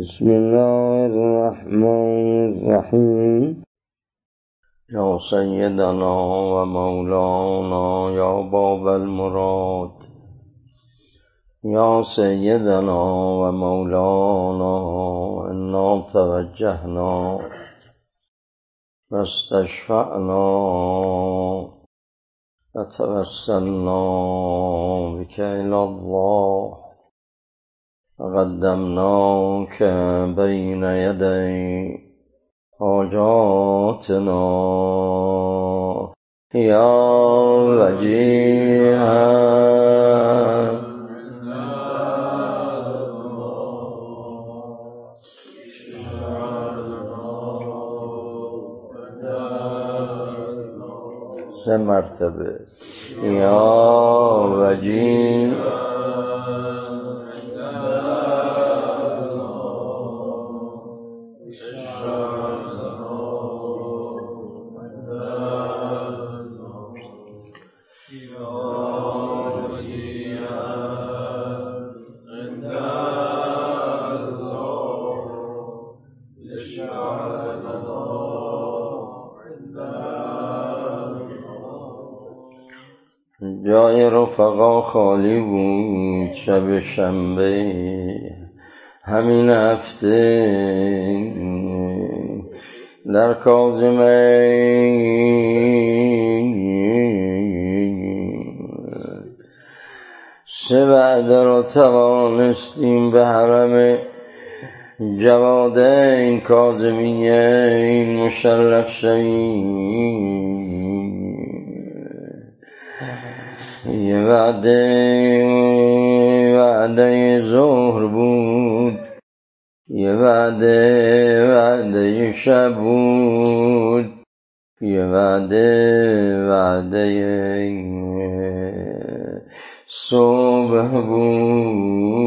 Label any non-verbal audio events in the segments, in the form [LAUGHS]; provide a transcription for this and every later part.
بسم الله الرحمن الرحيم. يا سيدنا ومولانا يا باب المراد. يا سيدنا ومولانا إنا توجهنا واستشفعنا وتوسلنا بك إلى الله. قدمناك بين يدي حاجاتنا. يا وجيها سه مرتبه. یا وجیه رفقا خالی بود شب شنبه. همین هفته در کازمه سه وعده را توانستیم به حرم جواده این کازمیه این مشرف شویم. یه وعده وعده ظهر بود یه وعده وعده شب بود یه وعده وعده صبح بود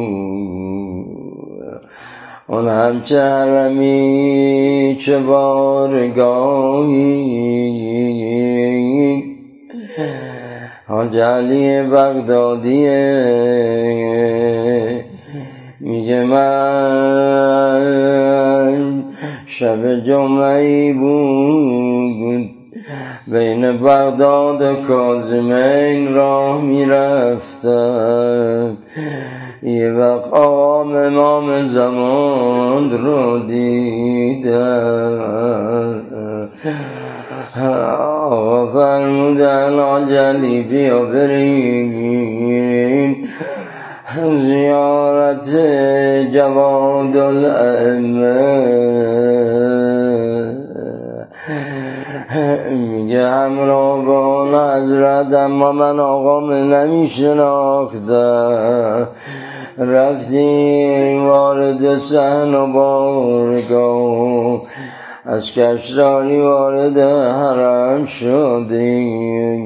اون همچه حرمی چه بارگاهی حاج علی بغدادیه میگه من شب جمعه بود. بین بغداد و کازمین راه می‌رفتم. یه وقت آقام امام زمان رو دیدم. آقا فرمودن آجلی بیا بریم زیارت جواد الائمه میگه همراه با حضرت اما من آقام از کشتانی وارد حرم شدیم.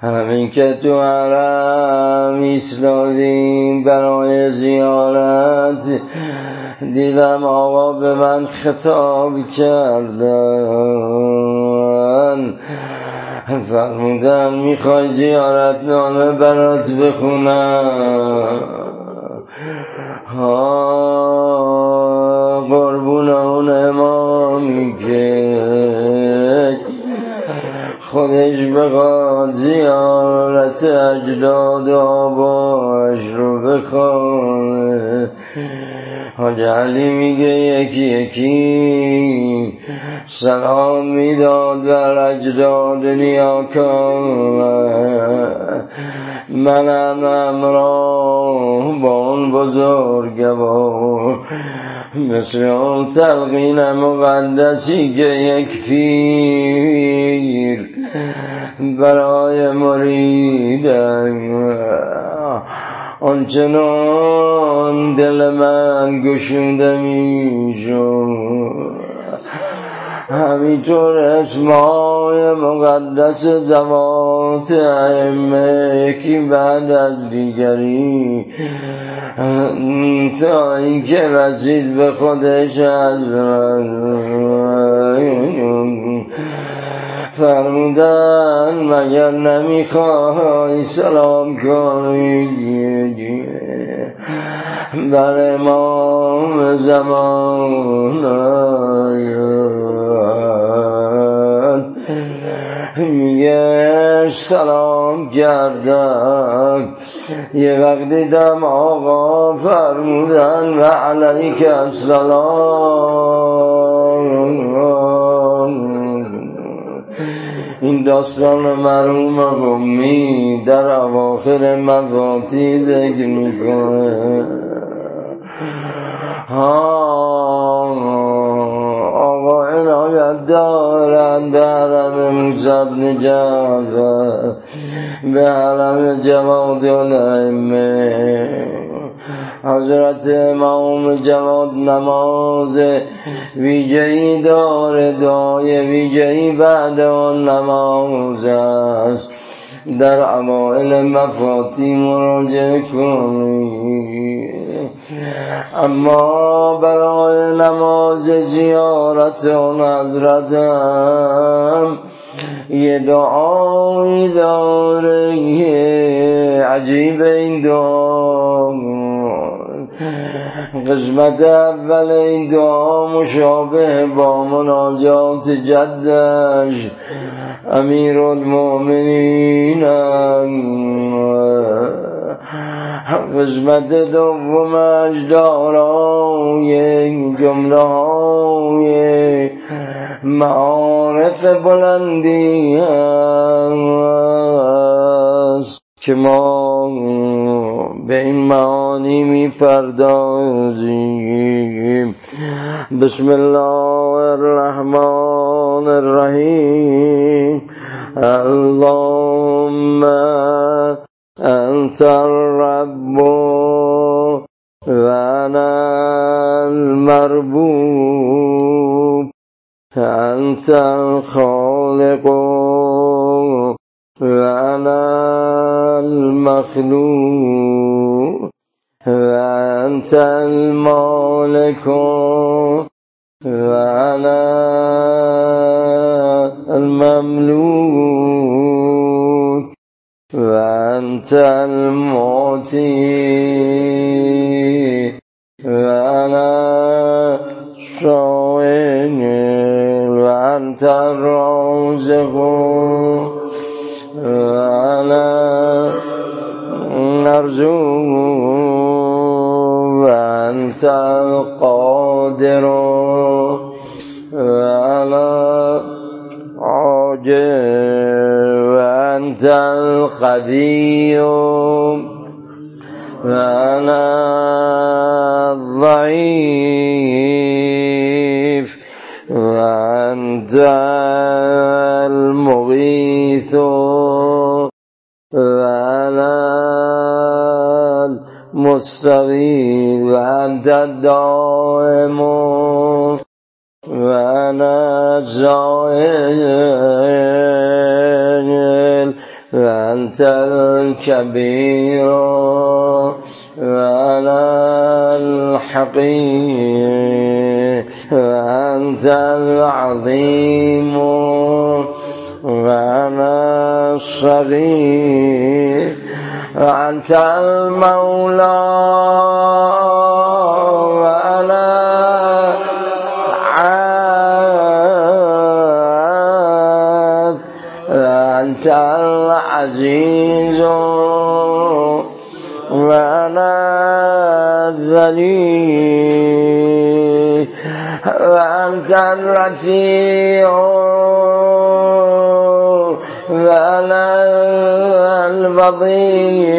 همین که تو حرم ایستادیم برای زیارت دیدم آقا به من خطاب کردن. فرمودن می‌خوای زیارت نامه برات بخونم. اون امامی که خودش بخواد زیارت اجداد آباش رو بخوانه. حاج علی میگه یکی یکی سلام می‌داد بر اجداد نیاکان منم امراه با اون بزرگوار مثل اون تلقین مقدسی که یک پیر برای مریدن. آنچنان دل من گشوده می‌شد همینطور اسمای مقدس زوات ائمه یکی بعد از دیگری. تا اینکه رسید به خودش از فرمودن مگر نمی‌خوای سلام کنی؟ بر امام زمان میگه سلام کردن یه وقت دیدم آقا فرمودن و علیک السلام. این داستان مرحوم قمی در اواخر مفاتی ذکر می‌کنه. آقا عنایت دارند به حرم موسیٰ بن جعفر به حرم جواد الائمه حضرت امام جواد نماز. ویجهی داره دعای ویجهی بعد آن نماز است در اوائل مفاتی مراجعه کنی. اما برای نماز زیارت آن حضرتم یه دعایی داره. عجیب این دعا. قسمت اول این دعا مشابه با مناجات جدش. امیر المؤمنین قسمت دومش دارای جمله های معارف بلندی است که ما به این معانی میپردازیم بسم الله الرحمن الرحیم اللهم أنت الرب و أنا المربوب. أنت الخالق و أنا المخلوق. وأنت المالك وأنا المملوك وأنت المعطي. القدير وأنا الضعيف. وأنت المغيث. وأنا المستغيث. وأنت الدائم الكبير وأنا الحقير وأنت العظيم وأنا الصغير وأنت المولى. العزيز وأنا الذليل وأنت الرفيع وأنا البضيع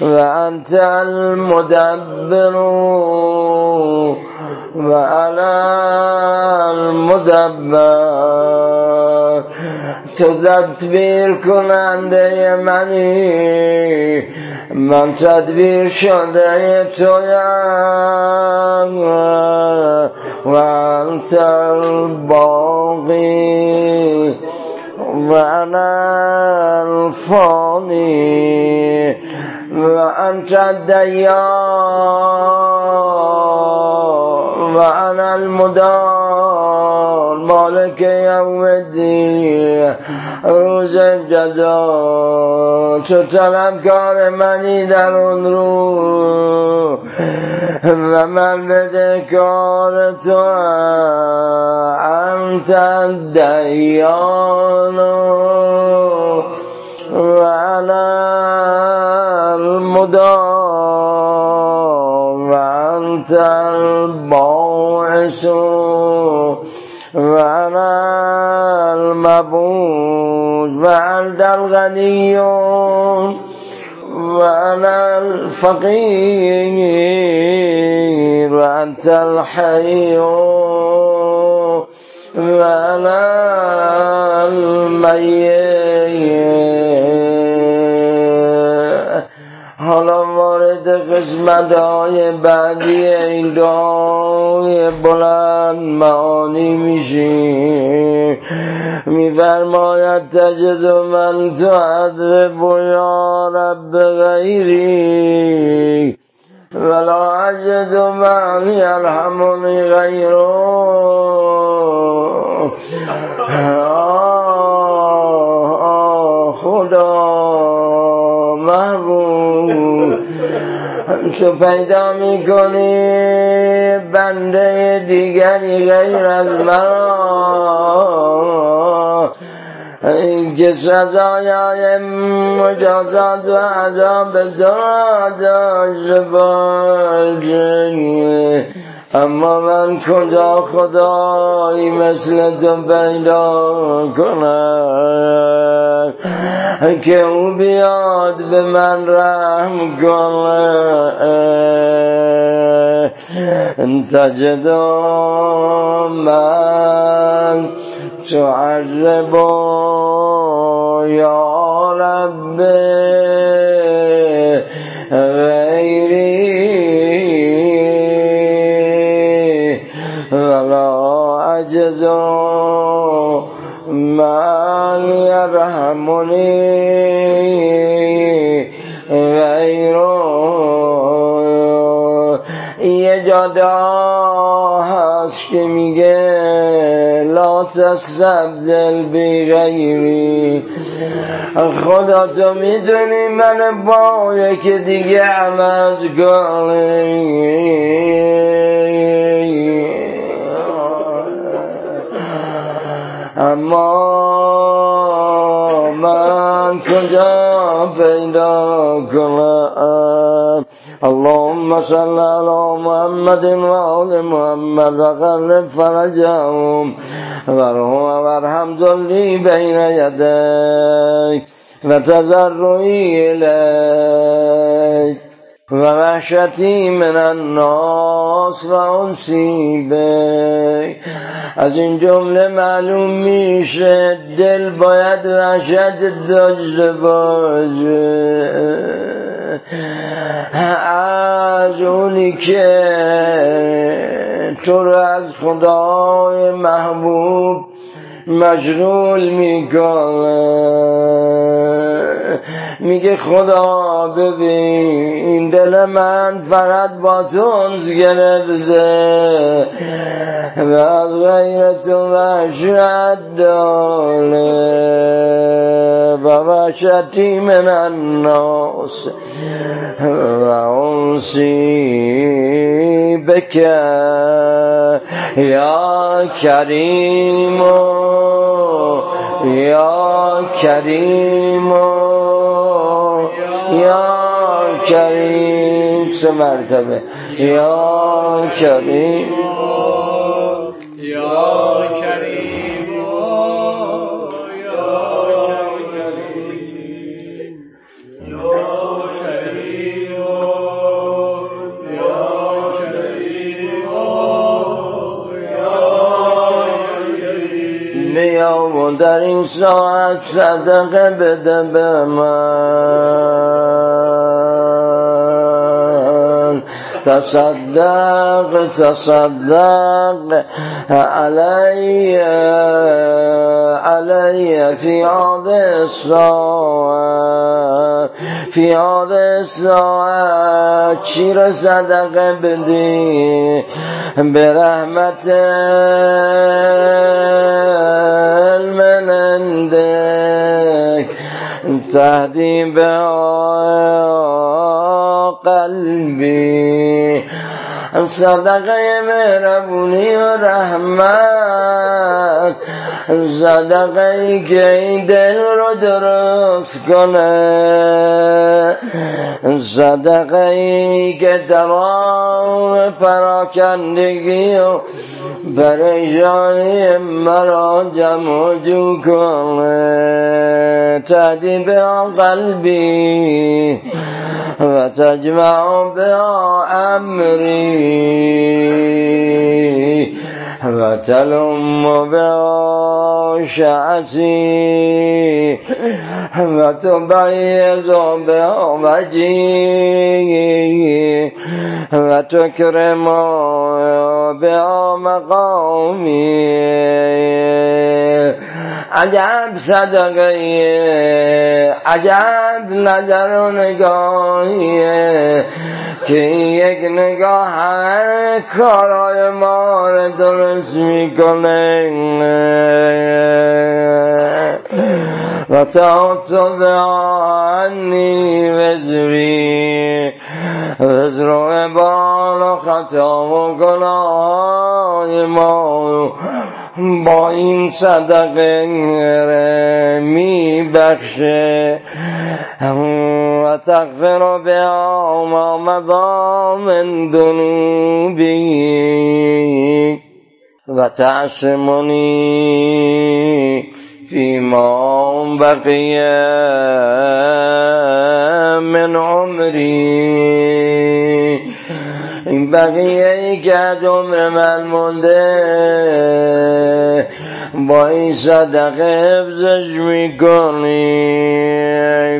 وأنت المدبر وأنا المدبر تدبیر کننده منی. من تدبیر شده تویم. و انت الباقی. و انا الفانی. و انت الدیان و انا المدان مالک یوم الدین روز جزا. تو طلبکار منی در اون رو و من بدهکار تو انت الدیان. و انا المدام و انت المنسوخ وعلى المبعوث وأنت الغني وأنا الفقير وأنت الحي وأنا الميت حالا وارد قسمت های بعدی این دعای بلند معانی میشیم میفرماید تجد من تو عدرب یا رب غیری. ولا اجد من یرحمنی غیرو [LAUGHS] خدا محبوب تو پیدا می‌کنی بنده دیگری غیر از من که سزایای مجازات و عذاب داشته باشه اما من کجا خدایی مثل تو پیدا کنم؟ که او بیاد به من رحم کنه. تجد من تعذب یا رب. جادا هست که میگه لا تستبدل بی غیری. خدا تو می‌دونی من با یکی دیگه عوض اما من کجا پیدا کنم؟ اللهم صل على محمد وآل محمد وقرب فرجهم وارحم ذلی بین یدیک و تضرعی الیک و وحشتی من الناس و انسی از این جمله معلوم میشه دل باید وحشت داشته باشه از اونی که تو رو از خدای محبوب مشغول می‌کنه میگه خدا ببین دل من فقط با تو انس گرفته. و از غیر تو وحشت داره. و وحشتی من الناس. و انسی بکر یا کریم یا کریم یا کریم سه مرتبه. یا کریم. در این ساعت صدقه بده به من. تصدق تصدق علي علي في عاد فی في ساعت چی را صدقة بدی؟ به رحمت من عندك تهدي بها قلبي. صدق يا ربني ورحمك صدقه که دل رو درست کنه. صدقه ای که تمام پراکندگی و پریشانی مرا جمع جو کنه. تهدی به قلبی و تجمع به امری. و تلم به شعسی و تبیز به وجی و تکرم به مقامی عجب صدقه عجب نظر و نگاهیه که یک نگاه هر کارای ما رو درست می‌کنه و به آنی وزری وزر بال و خطا و گناه ما با این صدقه می بخشه و تغفر به ما مضا من دنوبی و تعصمنی فيما بقي من عمري. این بقیه ای که از عمر من مونده با این صدقه حفظش می‌کنی.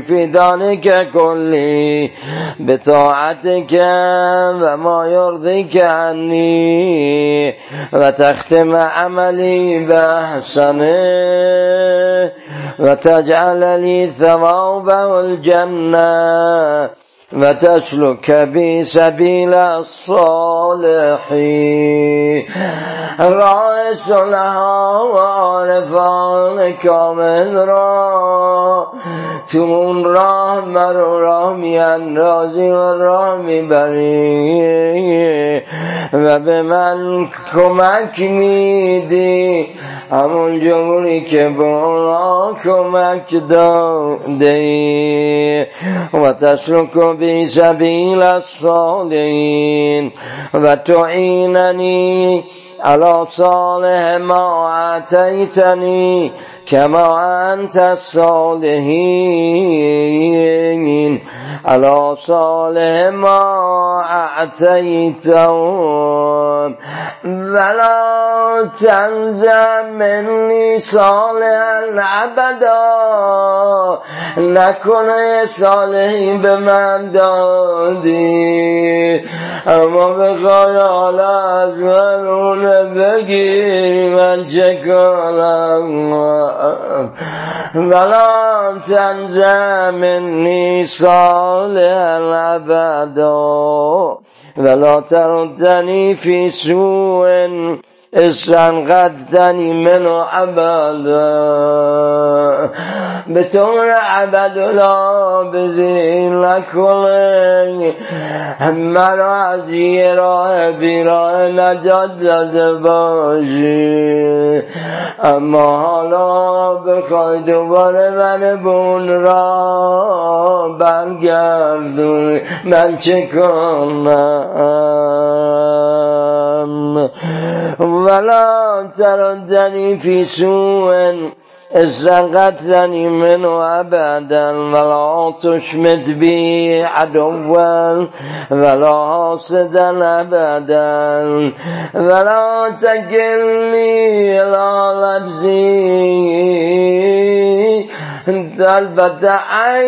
فی که کلی به طاعت و ما یرضی کنی. و تختم عملی به حسنه و تجعل لی ثوابه الجنه. وتسلك بي سبيل الصالحين رأس لها وعرفان كامل را تو اون راه مرو راه میاندازی و راه می‌بری. و به من کمک میدی. همون جوری که به اونا کمک داده و تسلک بی سبیل الصالحین. و تعیننی على صالح ما اتیتنی كما أنت الصالحين. على صالح ما أعتيتهم ولا تنزع مني صالح أبدا. نکنه صالحی به من دادی اما بخوای حالا از من يبغي وجهك ولا تنزع مني صالح الأبد ولا تردني في سوء. استنقذتنی منو عبدا به طور عبدالله بزین نکنه مرا از یه راه بیراه نجات داده باشی. اما حالا بخوای دوباره من بون را برگردون من چه کنم؟ ولا تردني في سوء استنقذتني منه أبدا ولا تشمت بي عدوا ولا حاسدا أبدا ولا تكلني إلى نفسي طرفة عين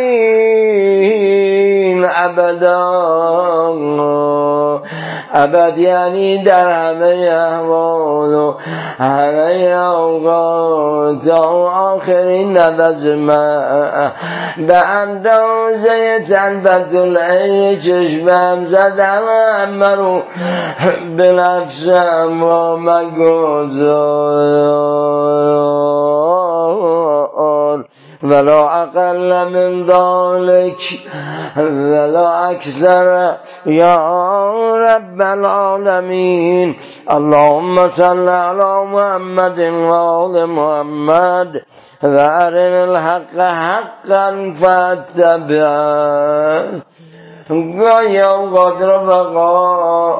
أبدا ابد یعنی در همه احوال و همه اوقات. آخرین من به اندازه تنبت العین چشمم زدم همه رو به نفسم و مگذار ولا أقل من ذلك ولا أكثر يا رب العالمين. اللهم صل على محمد وآل محمد وأرنا الحق حقا فاتبعه. گاهی اوقات رفقا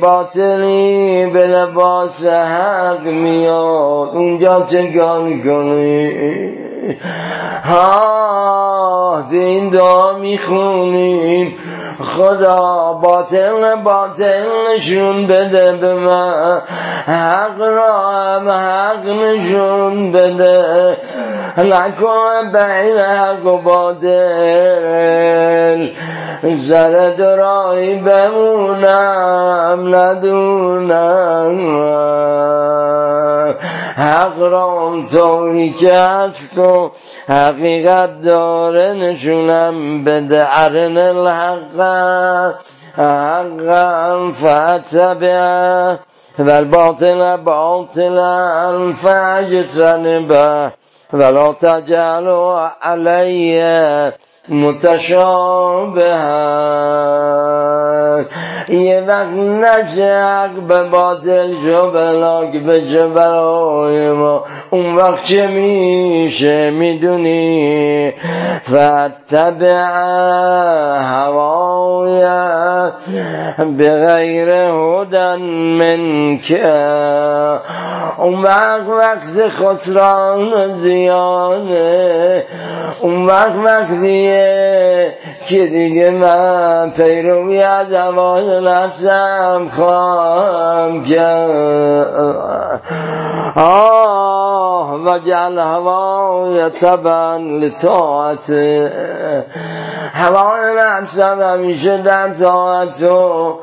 باطلی به لباس حق میاد. اونجا چگان کنی؟ ها این دعا می‌خونیم خدا باطل باطل نشون بده به من. حق را هم حق نشون بده. نکن بین حق و باطل. زر درایی بمونم ندونم. حق را اونطوری کشف حقیقت داره نشونم بده. ارن الحق حقا فتبه و الباطل باطلا فاجتنبه ولا تجعلوا علی متشابه یه وقت نشه به باطل شو بلاک بشه برای ما. اون وقت چه میشه می‌دونی؟ فتبع هوای به غیر هدن من که. اون وقت وقت خسران زیانه اون وقت وقتیه که دیگه من پیروی از هوای نفسم خواهم کرد آه و جعل هوای تبن لطاعت. هوای نفسم همیشه در طاعت تو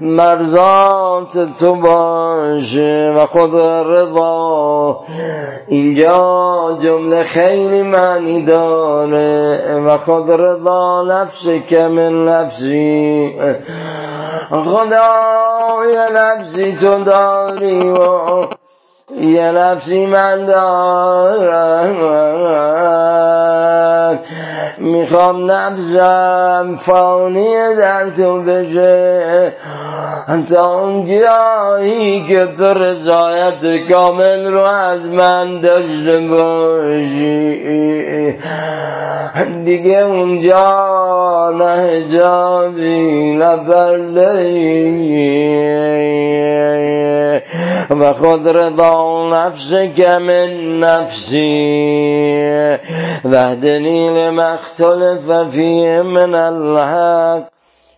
مرزات تو باشه و خود رضا. اینجا جمله خیلی معنی داره و خود رضا نفس که من نفسی. خدای نفسی تو داری و یه نفسی من دارم. می‌خوام نفسم فانی در تو بشه. تا اون جایی که تو رضایت کامل رو از من داشته باشی. دیگه اونجا نه هجابی نه خود رضا نفس که من نفسی وهدنی لما اختلف فيه من الحق.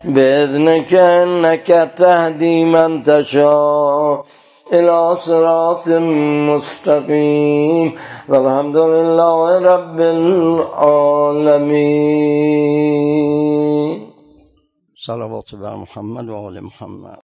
بإذنك إنك تهدي من تشاء إلى صراط مستقيم. والحمد لله رب العالمين. صلوات بر محمد و آل محمد.